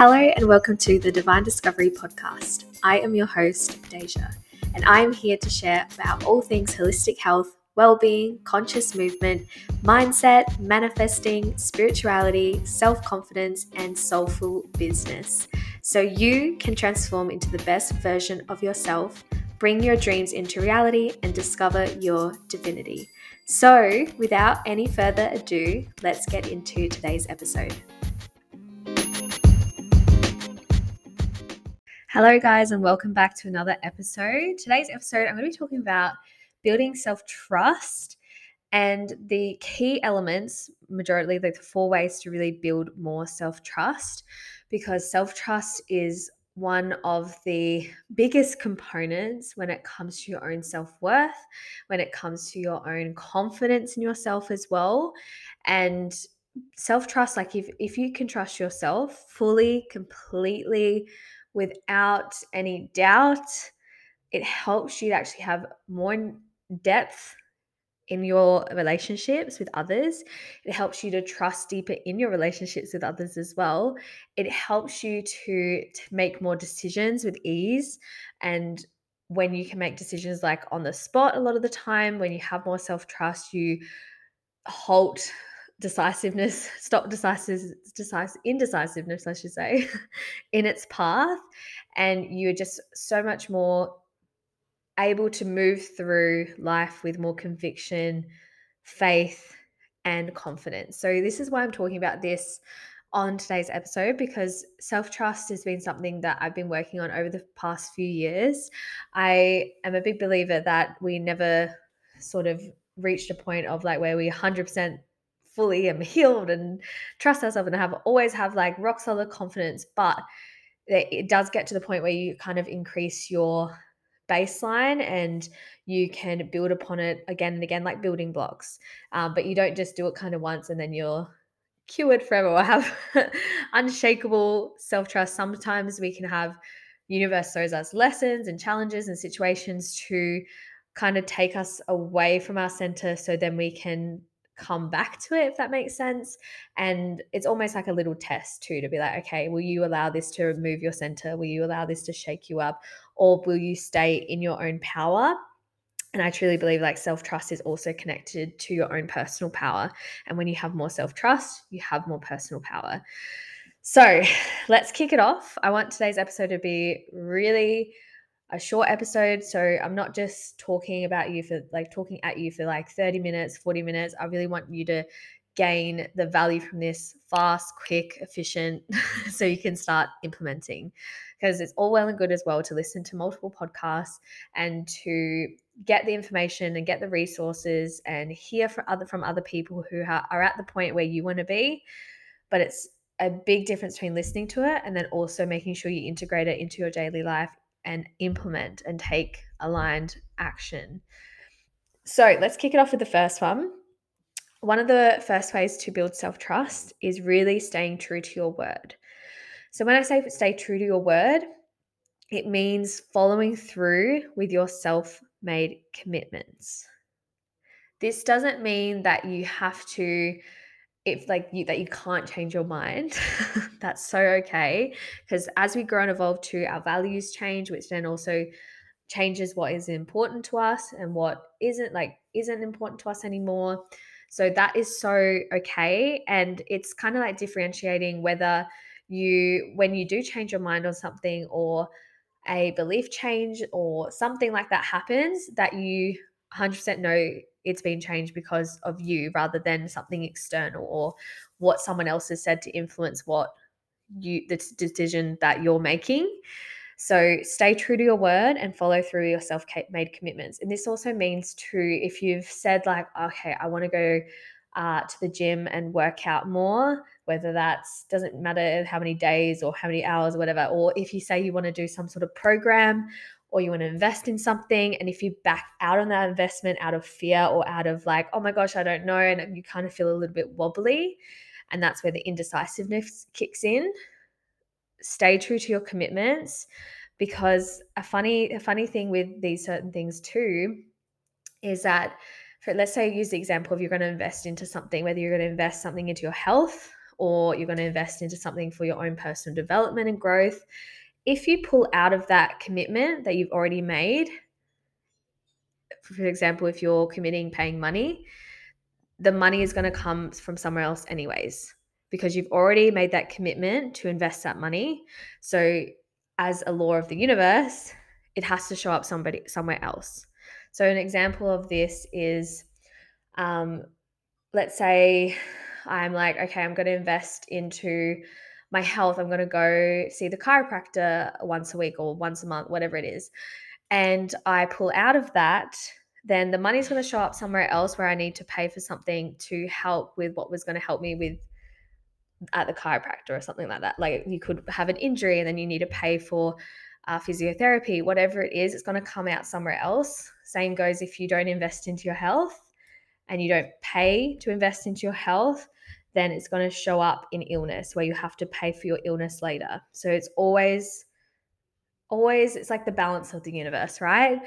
Hello, and welcome to the Divine Discovery Podcast. I am your host, Deija, and I am here to share about all things holistic health, well-being, conscious movement, mindset, manifesting, spirituality, self-confidence, and soulful business. So you can transform into the best version of yourself, bring your dreams into reality, and discover your divinity. So, without any further ado, let's get into today's episode. Hello, guys, and welcome back to another episode. Today's episode, I'm going to be talking about building self trust and the key elements, majority, the four ways to really build more self trust, because self trust is one of the biggest components when it comes to your own self worth, when it comes to your own confidence in yourself as well. And self trust, like if, if you can trust yourself fully, completely, without any doubt. It helps you to actually have more depth in your relationships with others. It helps you to trust deeper in your relationships with others as well. It helps you to, to make more decisions with ease. And when you can make decisions like on the spot, a lot of the time, when you have more self trust, you halt decisiveness, stop decisive, decisive, indecisiveness, I should say, in its path. And you're just so much more able to move through life with more conviction, faith, and confidence. So, this is why I'm talking about this on today's episode because self trust has been something that I've been working on over the past few years. I am a big believer that we never sort of reached a point of like where we 100% fully am healed and trust ourselves and have always have like rock solid confidence but it does get to the point where you kind of increase your baseline and you can build upon it again and again like building blocks. Um, but you don't just do it kind of once and then you're cured forever or have unshakable self-trust. Sometimes we can have universe throws us lessons and challenges and situations to kind of take us away from our center so then we can come back to it, if that makes sense. And it's almost like a little test too to be like, okay, will you allow this to move your center? Will you allow this to shake you up? Or will you stay in your own power? And I truly believe like self trust is also connected to your own personal power. And when you have more self trust, you have more personal power. So let's kick it off. I want today's episode to be really a short episode. So I'm not just talking about you for like talking at you for like 30 minutes, 40 minutes. I really want you to gain the value from this fast, quick, efficient, so you can start implementing. Because it's all well and good as well to listen to multiple podcasts and to get the information and get the resources and hear from other from other people who are at the point where you want to be. But it's a big difference between listening to it and then also making sure you integrate it into your daily life and implement and take aligned action. So let's kick it off with the first one. One of the first ways to build self trust is really staying true to your word. So when I say stay true to your word, it means following through with your self made commitments. This doesn't mean that you have to if like you that you can't change your mind that's so okay. Because as we grow and evolve too our values change which then also changes what is important to us and what isn't like isn't important to us anymore. So that is so okay and it's kind of like differentiating whether you when you do change your mind on something or a belief change or something like that happens that you 100% know it's been changed because of you rather than something external or what someone else has said to influence what you the decision that you're making. So stay true to your word and follow through your self-made commitments. And this also means to if you've said like okay i want to go uh, to the gym and work out more whether that's doesn't matter how many days or how many hours or whatever or if you say you want to do some sort of program or you want to invest in something and if you back out on that investment out of fear or out of like oh my gosh i don't know and you kind of feel a little bit wobbly and that's where the indecisiveness kicks in stay true to your commitments. Because a funny a funny thing with these certain things too is that for let's say use the example of you're going to invest into something whether you're going to invest something into your health or you're going to invest into something for your own personal development and growth, if you pull out of that commitment that you've already made, for example, if you're committing paying money, the money is going to come from somewhere else, anyways, because you've already made that commitment to invest that money. So, as a law of the universe, it has to show up somebody somewhere else. So, an example of this is, um, let's say I'm like, okay, I'm going to invest into my health. I'm going to go see the chiropractor once a week or once a month, whatever it is. And I pull out of that then the money's going to show up somewhere else where I need to pay for something to help with what was going to help me with at the chiropractor or something like that. Like you could have an injury and then you need to pay for uh, physiotherapy, whatever it is, it's going to come out somewhere else. Same goes if you don't invest into your health and you don't pay to invest into your health, then it's going to show up in illness where you have to pay for your illness later. So it's always, always, it's like the balance of the universe, right?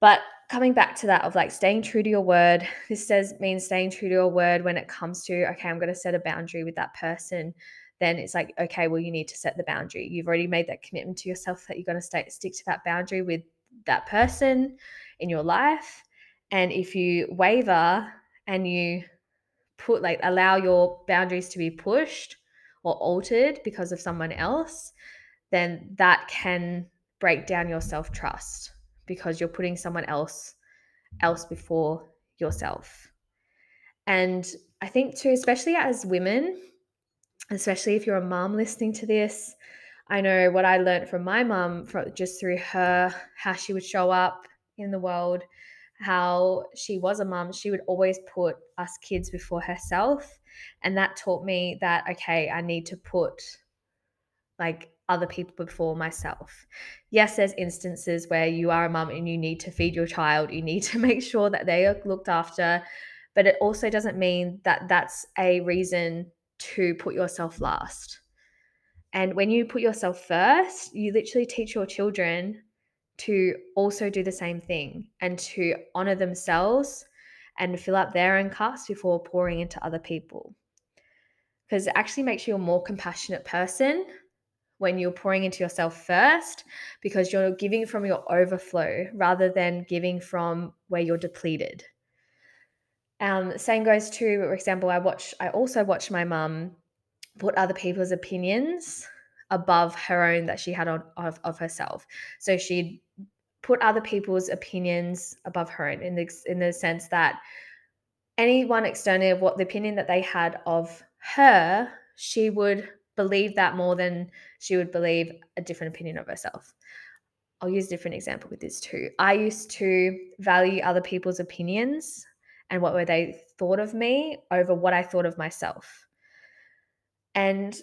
But coming back to that of like staying true to your word, this says means staying true to your word when it comes to, okay, I'm going to set a boundary with that person. Then it's like, okay, well, you need to set the boundary. You've already made that commitment to yourself that you're going to stay, stick to that boundary with that person in your life. And if you waver and you put like allow your boundaries to be pushed or altered because of someone else, then that can break down your self trust because you're putting someone else else before yourself. And I think too, especially as women, especially if you're a mom listening to this, I know what I learned from my mom from just through her, how she would show up in the world, how she was a mom. She would always put us kids before herself. And that taught me that, okay, I need to put like other people before myself. Yes, there's instances where you are a mum and you need to feed your child, you need to make sure that they are looked after, but it also doesn't mean that that's a reason to put yourself last. And when you put yourself first, you literally teach your children to also do the same thing and to honor themselves and fill up their own cups before pouring into other people. Because it actually makes you a more compassionate person when you're pouring into yourself first because you're giving from your overflow rather than giving from where you're depleted. Um, same goes to, for example, I watch. I also watch my mum put other people's opinions above her own that she had on of, of herself. So she'd put other people's opinions above her own in the in the sense that anyone externally of what the opinion that they had of her, she would believe that more than she would believe a different opinion of herself. I'll use a different example with this too. I used to value other people's opinions and what were they thought of me over what I thought of myself. And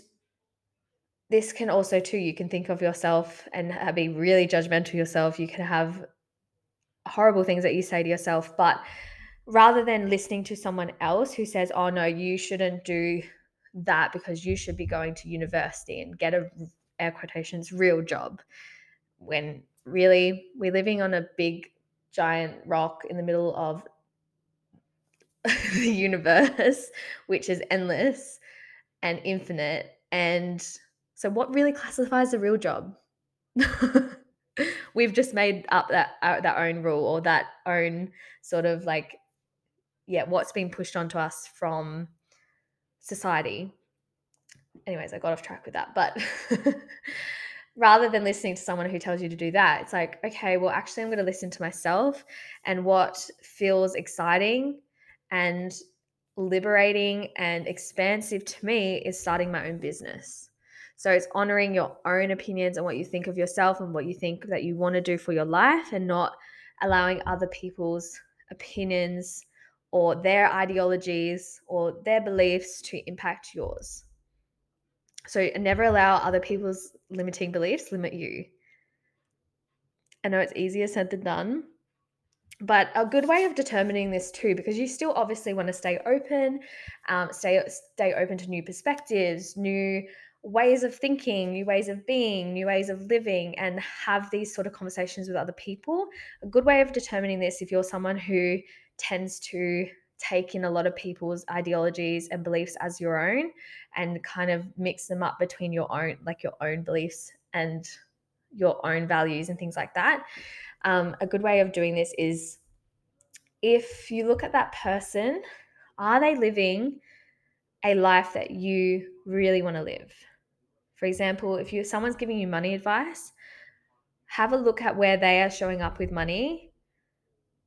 this can also too you can think of yourself and be really judgmental yourself. You can have horrible things that you say to yourself, but rather than listening to someone else who says, "Oh no, you shouldn't do that because you should be going to university and get a air quotations real job when really we're living on a big giant rock in the middle of the universe which is endless and infinite and so what really classifies a real job we've just made up that uh, that own rule or that own sort of like yeah what's been pushed onto us from society. Anyways, I got off track with that. But rather than listening to someone who tells you to do that, it's like, okay, well, actually, I'm going to listen to myself and what feels exciting and liberating and expansive to me is starting my own business. So it's honoring your own opinions and what you think of yourself and what you think that you want to do for your life and not allowing other people's opinions or their ideologies or their beliefs to impact yours. So never allow other people's limiting beliefs limit you. I know it's easier said than done, but a good way of determining this too, because you still obviously want to stay open, um, stay stay open to new perspectives, new ways of thinking, new ways of being, new ways of living, and have these sort of conversations with other people. A good way of determining this, if you're someone who tends to take in a lot of people's ideologies and beliefs as your own and kind of mix them up between your own like your own beliefs and your own values and things like that um, a good way of doing this is if you look at that person are they living a life that you really want to live for example if you someone's giving you money advice have a look at where they are showing up with money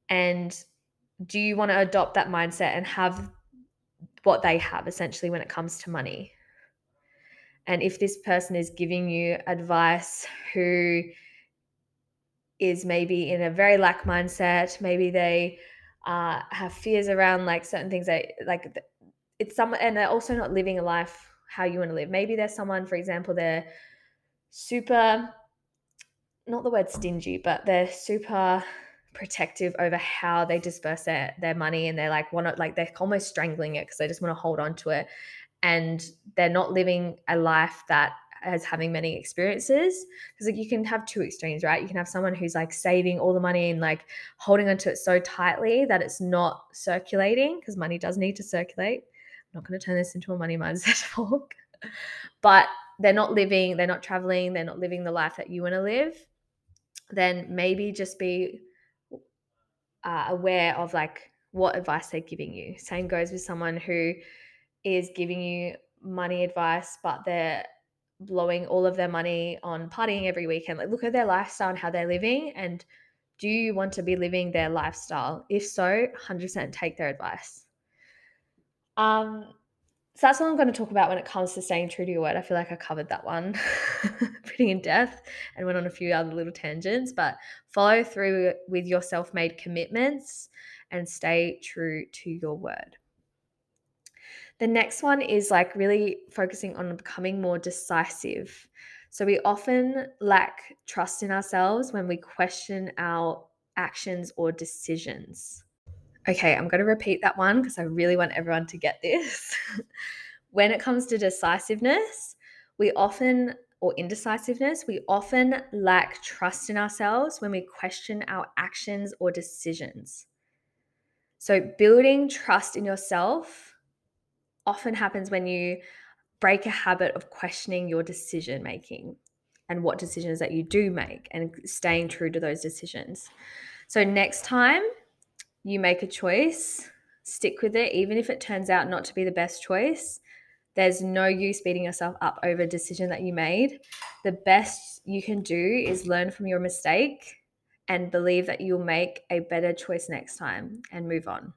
and do you want to adopt that mindset and have what they have essentially when it comes to money? And if this person is giving you advice who is maybe in a very lack mindset, maybe they uh, have fears around like certain things that like it's some and they're also not living a life how you want to live. Maybe there's someone, for example, they're super not the word stingy, but they're super protective over how they disperse their, their money and they're like want to like they're almost strangling it because they just want to hold on to it. And they're not living a life that having many experiences. Because like you can have two extremes right? You can have someone who's like saving all the money and like holding onto it so tightly that it's not circulating because money does need to circulate not going to turn this into a money mindset talk but they're not living they're not traveling they're not living the life that you want to live then maybe just be uh, aware of like what advice they're giving you. Same goes with someone who is giving you money advice, but they're blowing all of their money on partying every weekend. Like, look at their lifestyle and how they're living. And do you want to be living their lifestyle? If so, 100% take their advice. Um, so that's what I'm going to talk about when it comes to staying true to your word. I feel like I covered that one pretty in depth and went on a few other little tangents, but follow through with your self made commitments and stay true to your word. The next one is like really focusing on becoming more decisive. So we often lack trust in ourselves when we question our actions or decisions. Okay, I'm going to repeat that one because I really want everyone to get this. when it comes to decisiveness, we often, or indecisiveness, we often lack trust in ourselves when we question our actions or decisions. So, building trust in yourself often happens when you break a habit of questioning your decision making and what decisions that you do make and staying true to those decisions. So, next time you make a choice, stick with it, even if it turns out not to be the best choice. There's no use beating yourself up over a decision that you made. The best you can do is learn from your mistake and believe that you'll make a better choice next time and move on.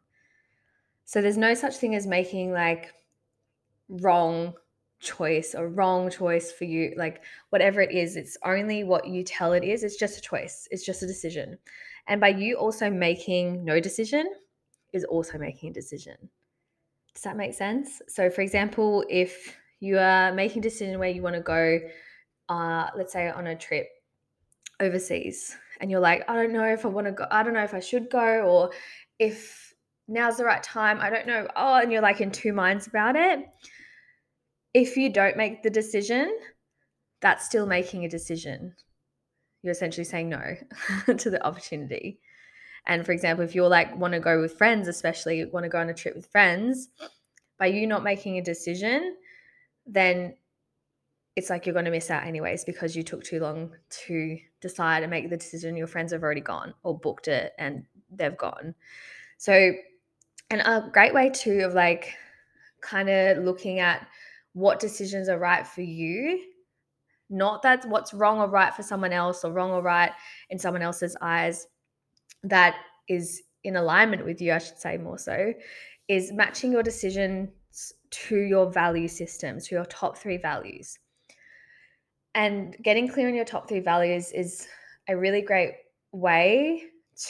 So there's no such thing as making like wrong choice or wrong choice for you like whatever it is it's only what you tell it is it's just a choice it's just a decision and by you also making no decision is also making a decision. Does that make sense? So, for example, if you are making a decision where you want to go, uh, let's say on a trip overseas, and you're like, I don't know if I want to go, I don't know if I should go, or if now's the right time, I don't know. Oh, and you're like in two minds about it. If you don't make the decision, that's still making a decision you're essentially saying no to the opportunity. And for example, if you're like want to go with friends, especially want to go on a trip with friends, by you not making a decision, then it's like you're going to miss out anyways because you took too long to decide and make the decision. Your friends have already gone or booked it and they've gone. So, and a great way too of like kind of looking at what decisions are right for you not that what's wrong or right for someone else or wrong or right in someone else's eyes that is in alignment with you, I should say more so, is matching your decisions to your value system, to your top three values. And getting clear on your top three values is a really great way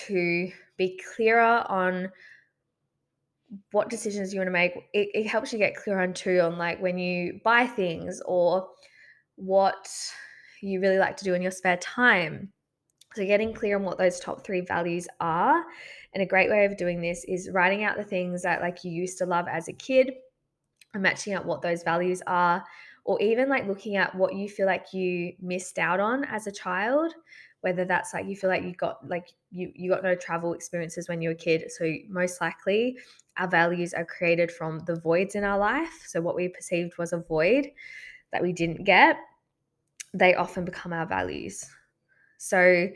to be clearer on what decisions you want to make. It, it helps you get clear on too on like when you buy things or what you really like to do in your spare time. So, getting clear on what those top three values are. And a great way of doing this is writing out the things that like you used to love as a kid and matching up what those values are, or even like looking at what you feel like you missed out on as a child, whether that's like you feel like you got like you you got no travel experiences when you were a kid so most likely our values are created from the voids in our life so what we perceived was a void that we didn't get they often become our values. So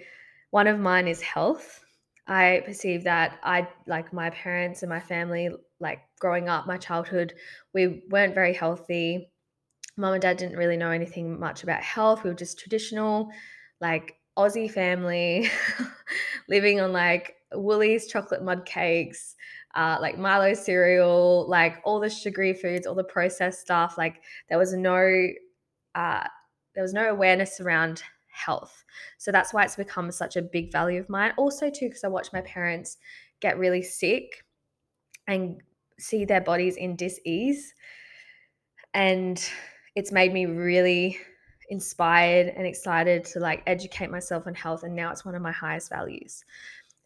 one of mine is health. I perceive that i like my parents and my family like growing up my childhood we weren't very healthy. Mom and dad didn't really know anything much about health. We were just traditional like Aussie family living on like Woolies chocolate mud cakes, uh, like Milo cereal, like all the sugary foods, all the processed stuff. Like there was no, uh, there was no awareness around health. So that's why it's become such a big value of mine. Also, too, because I watch my parents get really sick and see their bodies in dis-ease, and it's made me really inspired and excited to like educate myself on health and now it's one of my highest values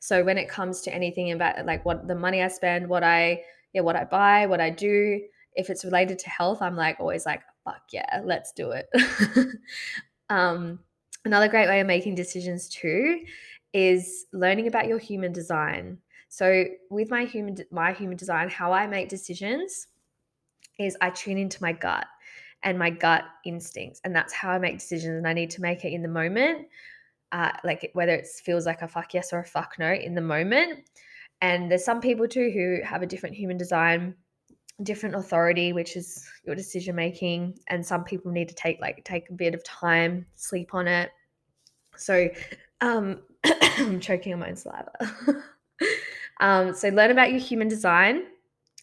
so when it comes to anything about like what the money i spend what i yeah what i buy what i do if it's related to health i'm like always like fuck yeah let's do it um another great way of making decisions too is learning about your human design so with my human my human design how i make decisions is i tune into my gut and my gut instincts. And that's how I make decisions. And I need to make it in the moment, uh, like whether it feels like a fuck yes or a fuck no in the moment. And there's some people too who have a different human design, different authority, which is your decision making. And some people need to take like take a bit of time, sleep on it. So um, I'm choking on my own saliva. um, so learn about your human design.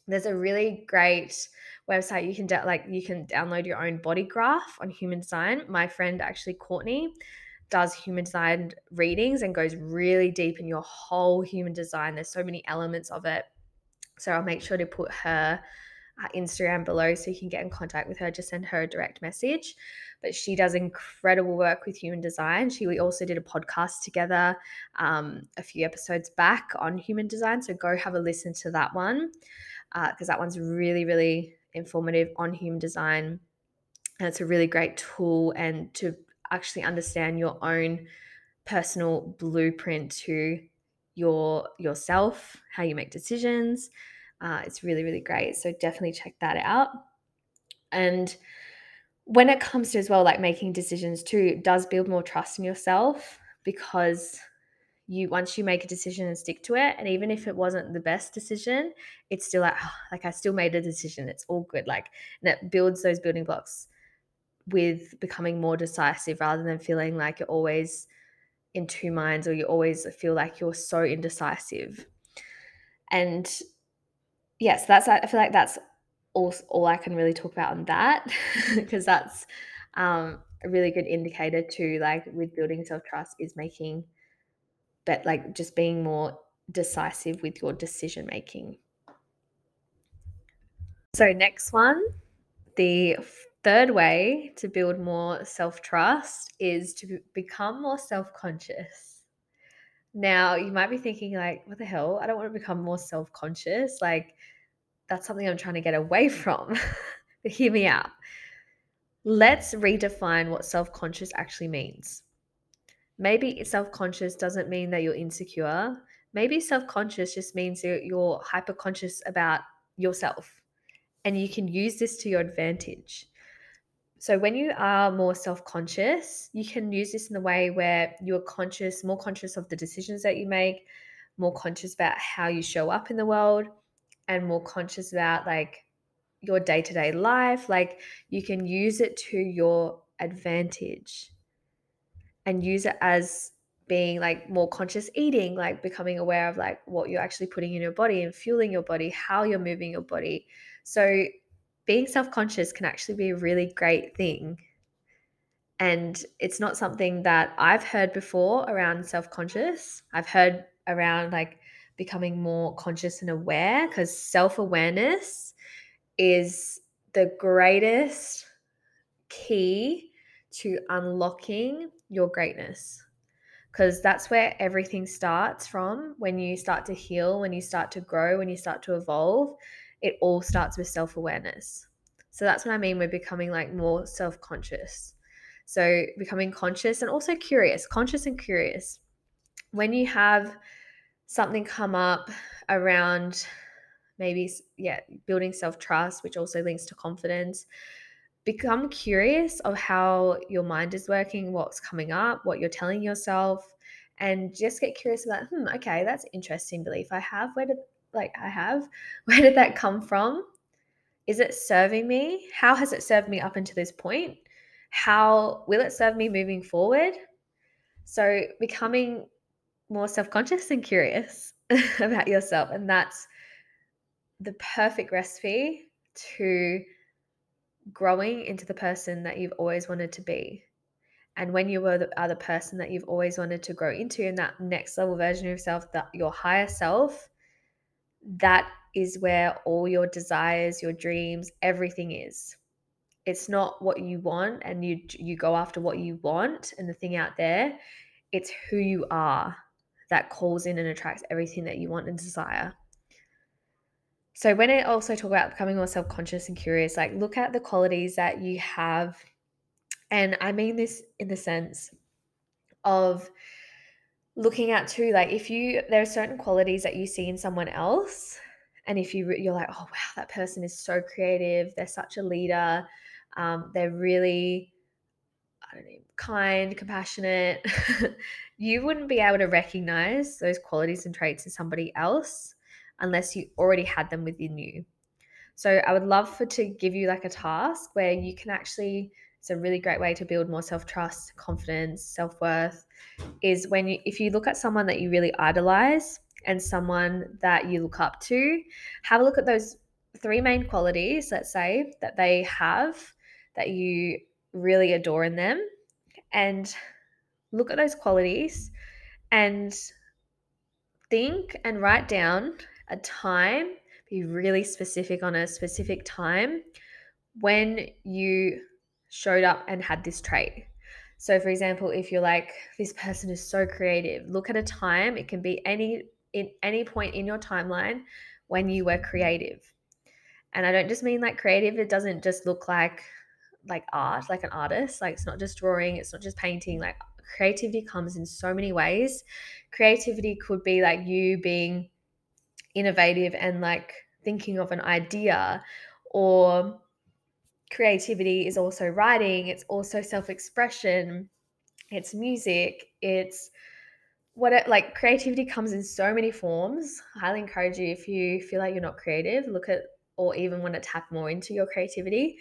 There's a really great website you can de- like you can download your own body graph on human design my friend actually courtney does human design readings and goes really deep in your whole human design. There's so many elements of it. So i'll make sure to put her uh, instagram below so you can get in contact with her just send her a direct message. But she does incredible work with human design. She we also did a podcast together um, a few episodes back on human design. So go have a listen to that one because uh, that one's really really informative on human design. And it's a really great tool and to actually understand your own personal blueprint to your yourself, how you make decisions. Uh, it's really, really great. So definitely check that out. And when it comes to as well, like making decisions too, does build more trust in yourself because you once you make a decision and stick to it and even if it wasn't the best decision it's still like oh, like i still made a decision it's all good like and it builds those building blocks with becoming more decisive rather than feeling like you're always in two minds or you always feel like you're so indecisive and yes so that's i feel like that's all, all i can really talk about on that because that's um, a really good indicator to like with building self-trust is making but like just being more decisive with your decision making. So, next one, the third way to build more self trust is to become more self conscious. Now, you might be thinking, like, what the hell? I don't want to become more self conscious. Like, that's something I'm trying to get away from. but hear me out. Let's redefine what self conscious actually means. Maybe self conscious doesn't mean that you're insecure. Maybe self conscious just means you're, you're hyper conscious about yourself and you can use this to your advantage. So, when you are more self conscious, you can use this in the way where you're conscious, more conscious of the decisions that you make, more conscious about how you show up in the world, and more conscious about like your day to day life. Like, you can use it to your advantage and use it as being like more conscious eating, like becoming aware of like what you're actually putting in your body and fueling your body, how you're moving your body. So being self-conscious can actually be a really great thing. And it's not something that I've heard before around self-conscious. I've heard around like becoming more conscious and aware because self-awareness is the greatest key to unlocking your greatness because that's where everything starts from when you start to heal when you start to grow when you start to evolve it all starts with self-awareness so that's what i mean we're becoming like more self-conscious So, becoming conscious and also curious, conscious and curious. When you have something come up around maybe, yeah, building self trust, which also links to confidence, become curious of how your mind is working, what's coming up, what you're telling yourself, and just get curious about, hmm, okay, that's interesting belief I have. Where did like I have? Where did that come from? Is it serving me? How has it served me up until this point? How will it serve me moving forward? So becoming more self-conscious and curious about yourself. And that's the perfect recipe to growing into the person that you've always wanted to be. And when you were the other person that you've always wanted to grow into, and that next level version of yourself, that your higher self, that is where all your desires, your dreams, everything is. It's not what you want and you you go after what you want and the thing out there. It's who you are that calls in and attracts everything that you want and desire. So when I also talk about becoming more self-conscious and curious, like look at the qualities that you have. And I mean this in the sense of looking at too, like if you there are certain qualities that you see in someone else, and if you you're like, oh wow, that person is so creative, they're such a leader, um, they're really I don't know, kind, compassionate, you wouldn't be able to recognize those qualities and traits in somebody else unless you already had them within you. So I would love for to give you like a task where you can actually it's a really great way to build more self-trust, confidence, self-worth is when you if you look at someone that you really idolize and someone that you look up to, have a look at those three main qualities, let's say, that they have that you really adore in them and look at those qualities and think and write down a time, be really specific on a specific time when you showed up and had this trait. So, for example, if you're like, this person is so creative, look at a time. It can be any in any point in your timeline when you were creative. And I don't just mean like creative, it doesn't just look like like art, like an artist. Like it's not just drawing, it's not just painting. Like creativity comes in so many ways. Creativity could be like you being innovative and like thinking of an idea or creativity is also writing, it's also self-expression, it's music, it's what it like creativity comes in so many forms. I highly encourage you if you feel like you're not creative, look at or even want to tap more into your creativity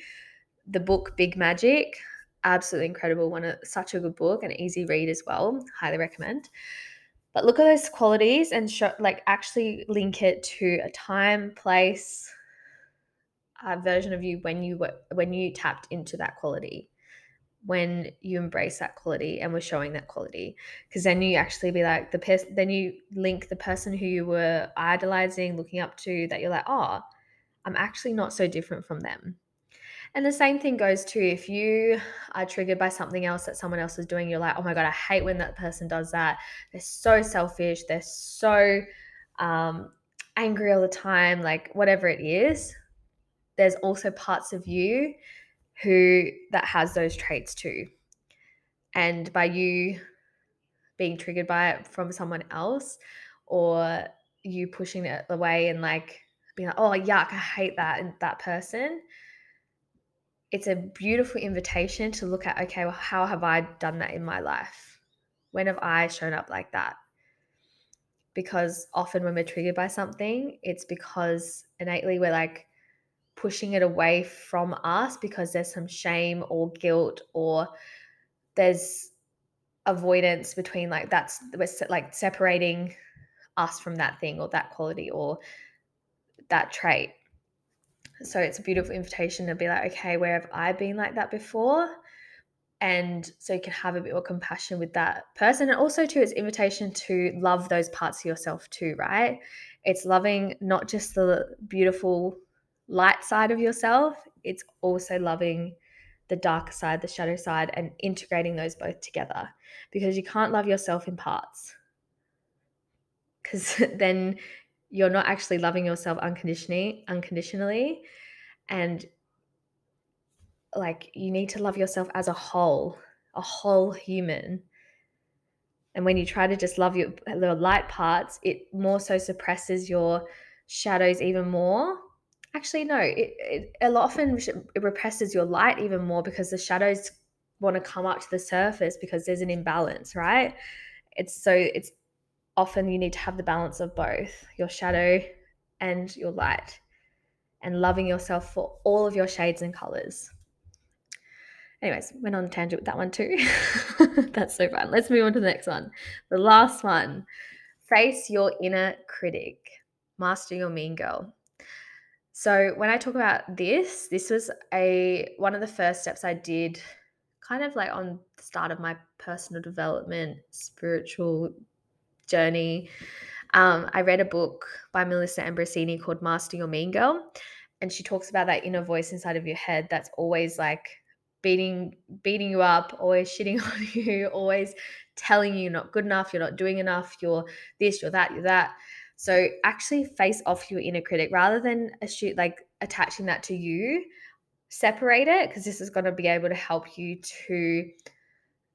the book Big Magic, absolutely incredible. One of such a good book and easy read as well. Highly recommend. But look at those qualities and show, like actually link it to a time, place, version of you when you were when you tapped into that quality when you embrace that quality and were showing that quality because then you actually be like the person then you link the person who you were idolizing looking up to that you're like oh i'm actually not so different from them and the same thing goes to if you are triggered by something else that someone else is doing, you're like, oh my God, I hate when that person does that. They're so selfish. They're so um, angry all the time, like whatever it is. There's also parts of you who that has those traits too. And by you being triggered by it from someone else or you pushing it away and like being like, oh, yuck, I hate that and that person it's a beautiful invitation to look at okay well how have i done that in my life when have i shown up like that because often when we're triggered by something it's because innately we're like pushing it away from us because there's some shame or guilt or there's avoidance between like that's we're like separating us from that thing or that quality or that trait so it's a beautiful invitation to be like, okay, where have I been like that before? And so you can have a bit more compassion with that person. And also, too, it's invitation to love those parts of yourself too, right? It's loving not just the beautiful light side of yourself, it's also loving the darker side, the shadow side, and integrating those both together because you can't love yourself in parts. Because then you're not actually loving yourself unconditionally unconditionally and like you need to love yourself as a whole a whole human. And when you try to just love your the light parts, it more so suppresses your shadows even more. Actually, no, it, it, it often it represses your light even more because the shadows want to come up to the surface because there's an imbalance, right? It's so it's often you need to have the balance of both your shadow and your light and loving yourself for all of your shades and colors. Anyways, went on a tangent with that one too. That's so fun. Let's move on to the next one. The last one face your inner critic, master your mean girl. So when I talk about this, this was a one of the first steps I did kind of like on the start of my personal development, spiritual journey. Um, I read a book by Melissa Ambrosini called Master Your Mean Girl. And she talks about that inner voice inside of your head that's always like beating beating you up, always shitting on you, always telling you you're not good enough, you're not doing enough, you're this, you're that, you're that. So actually face off your inner critic rather than shoot like attaching that to you separate it because this is going to be able to help you to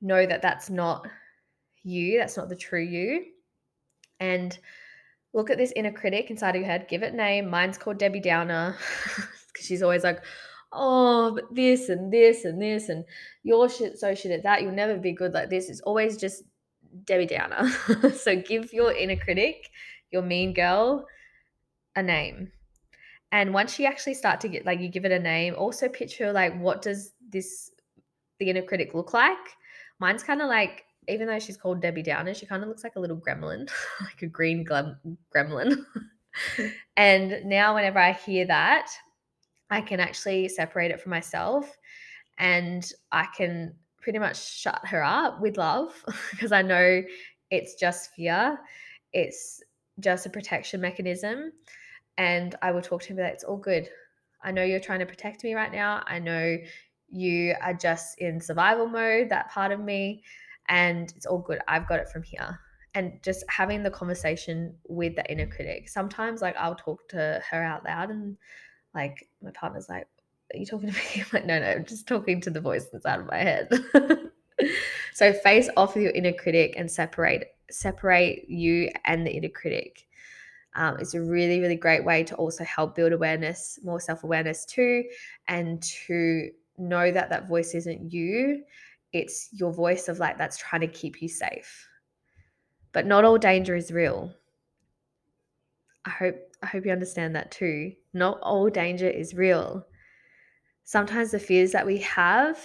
know that that's not you, that's not the true you. And look at this inner critic inside of your head, give it a name. Mine's called Debbie Downer because she's always like, oh, but this and this and this and your shit so shit at that. You'll never be good like this. It's always just Debbie Downer. so give your inner critic, your mean girl, a name. And once you actually start to get like you give it a name, also picture like what does this the inner critic look like? Mine's kind of like even though she's called Debbie Downer, she kind of looks like a little gremlin, like a green gremlin. and now whenever I hear that, I can actually separate it from myself and I can pretty much shut her up with love because I know it's just fear. It's just a protection mechanism and I will talk to him that it's all good. I know you're trying to protect me right now. I know you are just in survival mode, that part of me, and it's all good. I've got it from here. And just having the conversation with the inner critic. Sometimes, like, I'll talk to her out loud, and like, my partner's like, Are you talking to me? I'm like, No, no, I'm just talking to the voice that's out of my head. so, face off with your inner critic and separate separate you and the inner critic um, it's a really, really great way to also help build awareness, more self awareness too, and to know that that voice isn't you. It's your voice of like that's trying to keep you safe. But not all danger is real. I hope I hope you understand that too. Not all danger is real. Sometimes the fears that we have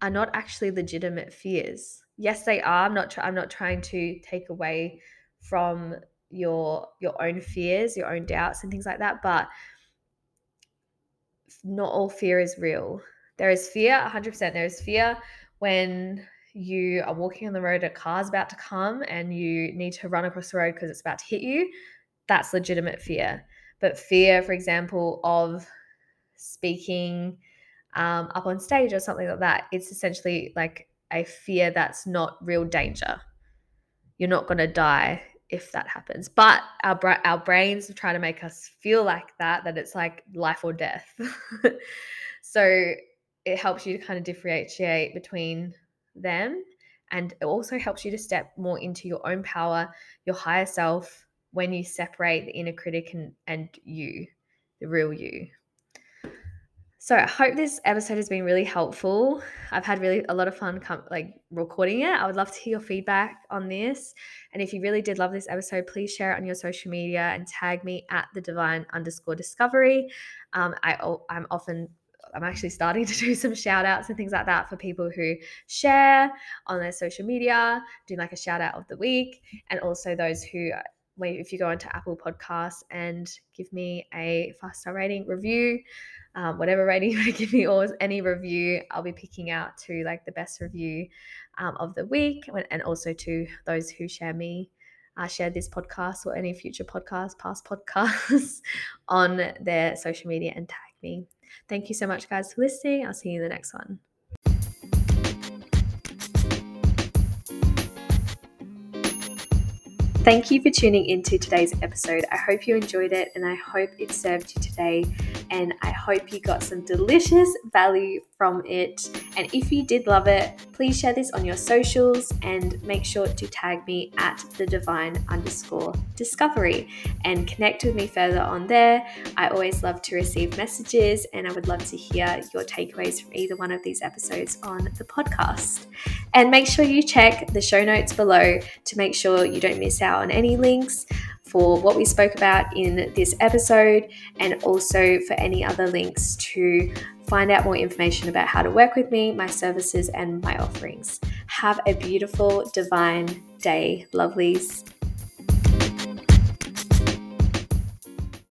are not actually legitimate fears. Yes, they are. I'm not. I'm not trying to take away from your your own fears, your own doubts and things like that, but not all fear is real. There is fear, 100%. There is fear when you are walking on the road, a car's about to come and you need to run across the road because it's about to hit you. That's legitimate fear. But fear, for example, of speaking um, up on stage or something like that, it's essentially like a fear that's not real danger. You're not going to die if that happens. But our bra- our brains try to make us feel like that that it's like life or death. so it helps you to kind of differentiate between them and it also helps you to step more into your own power, your higher self when you separate the inner critic and, and you, the real you. So I hope this episode has been really helpful. I've had really a lot of fun com- like recording it. I would love to hear your feedback on this. And if you really did love this episode, please share it on your social media and tag me at the divine underscore discovery. Um, I, I'm often I'm actually starting to do some shout outs and things like that for people who share on their social media, do like a shout out of the week, and also those who if you go into Apple Podcasts and give me a five star rating review, um, whatever rating you want to give me or any review, I'll be picking out to like the best review um, of the week, and also to those who share me. Uh, share this podcast or any future podcast, past podcasts on their social media and tag me. Thank you so much, guys, for listening. I'll see you in the next one. Thank you for tuning into today's episode. I hope you enjoyed it and I hope it served you today and I hope you got some delicious value from it. And if you did love it, please share this on your socials and make sure to tag me at the divine underscore discovery and connect with me further on there. I always love to receive messages and I would love to hear your takeaways from either one of these episodes on the podcast. And make sure you check the show notes below to make sure you don't miss out on any links for what we spoke about in this episode and also for any other links to find out more information about how to work with me, my services, and my offerings. Have a beautiful, divine day, lovelies.